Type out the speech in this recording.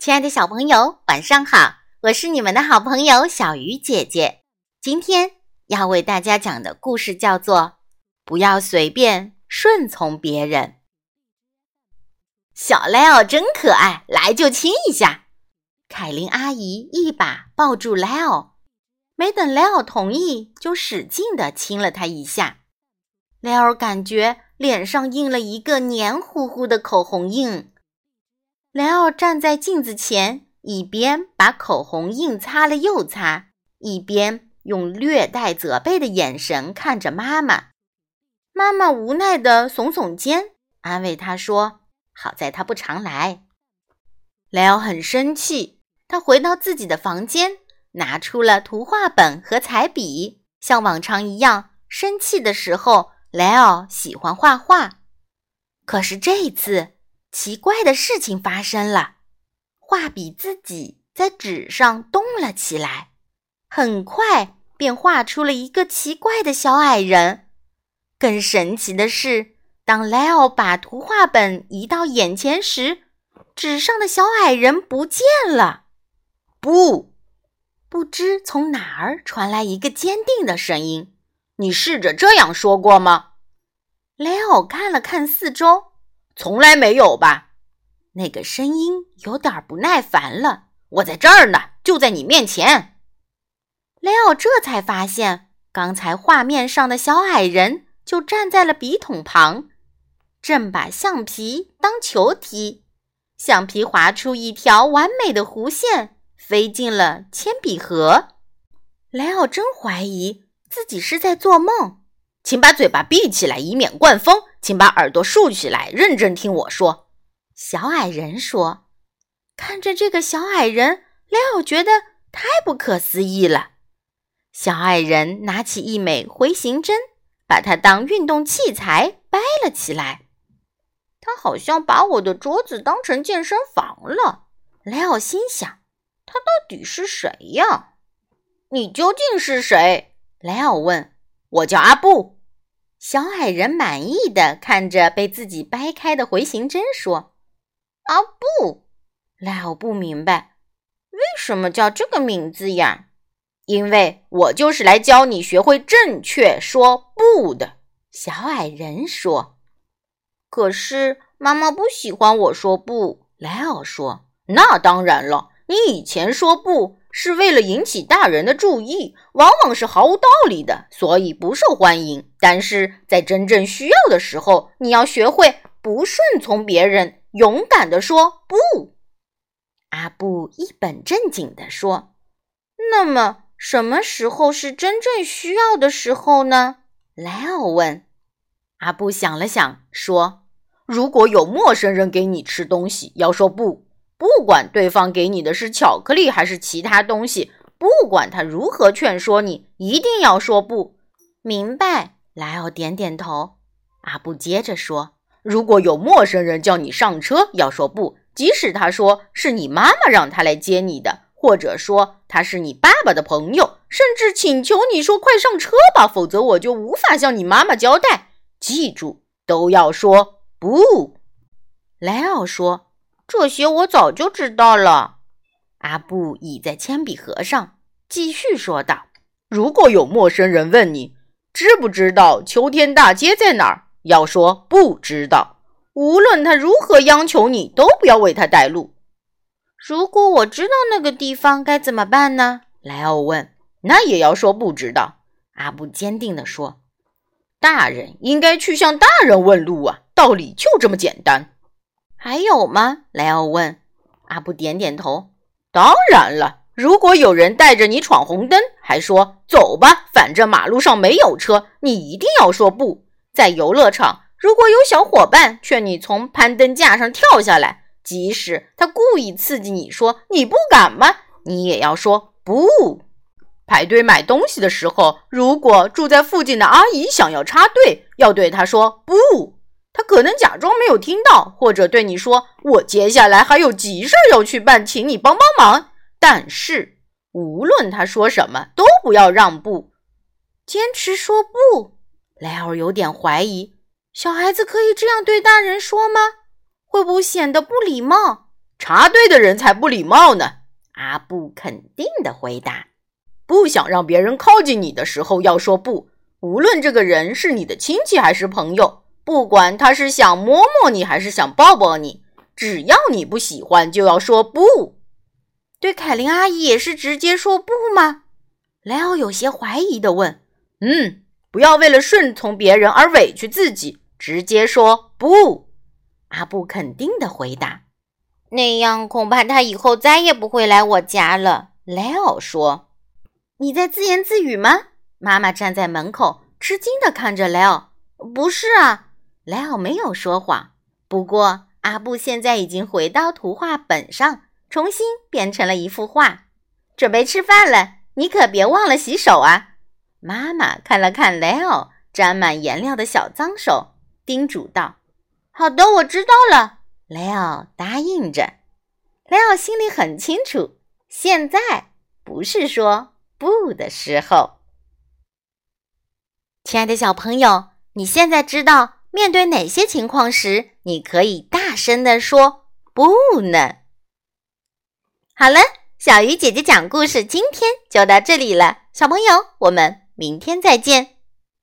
亲爱的小朋友，晚上好！我是你们的好朋友小鱼姐姐。今天要为大家讲的故事叫做《不要随便顺从别人》。小莱奥真可爱，来就亲一下。凯琳阿姨一把抱住莱奥，没等莱奥同意，就使劲地亲了他一下。莱奥感觉脸上印了一个黏糊糊的口红印。莱奥站在镜子前，一边把口红印擦了又擦，一边用略带责备的眼神看着妈妈。妈妈无奈地耸耸肩，安慰他说：“好在他不常来。”莱奥很生气，他回到自己的房间，拿出了图画本和彩笔，像往常一样。生气的时候，莱奥喜欢画画，可是这一次。奇怪的事情发生了，画笔自己在纸上动了起来，很快便画出了一个奇怪的小矮人。更神奇的是，当莱奥把图画本移到眼前时，纸上的小矮人不见了。不，不知从哪儿传来一个坚定的声音：“你试着这样说过吗？”莱奥看了看四周。从来没有吧？那个声音有点不耐烦了。我在这儿呢，就在你面前。雷奥这才发现，刚才画面上的小矮人就站在了笔筒旁，正把橡皮当球踢。橡皮划出一条完美的弧线，飞进了铅笔盒。雷奥真怀疑自己是在做梦。请把嘴巴闭起来，以免灌风。请把耳朵竖起来，认真听我说。”小矮人说。看着这个小矮人，雷奥觉得太不可思议了。小矮人拿起一枚回形针，把它当运动器材掰了起来。他好像把我的桌子当成健身房了。雷奥心想：他到底是谁呀？你究竟是谁？雷奥问。我叫阿布。小矮人满意的看着被自己掰开的回形针，说：“啊不，莱奥不明白，为什么叫这个名字呀？因为我就是来教你学会正确说不的。”小矮人说。“可是妈妈不喜欢我说不。”莱奥说。“那当然了，你以前说不。”是为了引起大人的注意，往往是毫无道理的，所以不受欢迎。但是在真正需要的时候，你要学会不顺从别人，勇敢地说不。阿布一本正经地说：“那么，什么时候是真正需要的时候呢？”莱奥问。阿布想了想，说：“如果有陌生人给你吃东西，要说不。”不管对方给你的是巧克力还是其他东西，不管他如何劝说你，一定要说不。明白？莱奥点点头。阿布接着说：“如果有陌生人叫你上车，要说不，即使他说是你妈妈让他来接你的，或者说他是你爸爸的朋友，甚至请求你说快上车吧，否则我就无法向你妈妈交代。记住，都要说不。”莱奥说。这些我早就知道了。阿布倚在铅笔盒上，继续说道：“如果有陌生人问你知不知道秋天大街在哪儿，要说不知道。无论他如何央求你，都不要为他带路。如果我知道那个地方该怎么办呢？”莱奥问。“那也要说不知道。”阿布坚定地说。“大人应该去向大人问路啊，道理就这么简单。”还有吗？莱奥问。阿布点点头。当然了，如果有人带着你闯红灯，还说走吧，反正马路上没有车，你一定要说不。在游乐场，如果有小伙伴劝你从攀登架上跳下来，即使他故意刺激你说你不敢吗？你也要说不。排队买东西的时候，如果住在附近的阿姨想要插队，要对她说不。他可能假装没有听到，或者对你说：“我接下来还有急事要去办，请你帮帮忙。”但是无论他说什么，都不要让步，坚持说不。莱尔有点怀疑：小孩子可以这样对大人说吗？会不会显得不礼貌？插队的人才不礼貌呢。阿布肯定的回答：“不想让别人靠近你的时候，要说不。无论这个人是你的亲戚还是朋友，不管他是想摸摸你还是想抱抱你，只要你不喜欢，就要说不。”对凯琳阿姨也是直接说不吗？莱奥有些怀疑的问：“嗯，不要为了顺从别人而委屈自己，直接说不。”阿布肯定的回答。那样恐怕他以后再也不会来我家了。莱奥说：“你在自言自语吗？”妈妈站在门口，吃惊地看着莱奥。“不是啊。”莱奥没有说谎。不过阿布现在已经回到图画本上，重新变成了一幅画。准备吃饭了，你可别忘了洗手啊！妈妈看了看莱奥沾满颜料的小脏手，叮嘱道：“好的，我知道了。”雷奥答应着，雷奥心里很清楚，现在不是说不的时候。亲爱的小朋友，你现在知道面对哪些情况时你可以大声的说不呢？好了，小鱼姐姐讲故事今天就到这里了，小朋友，我们明天再见。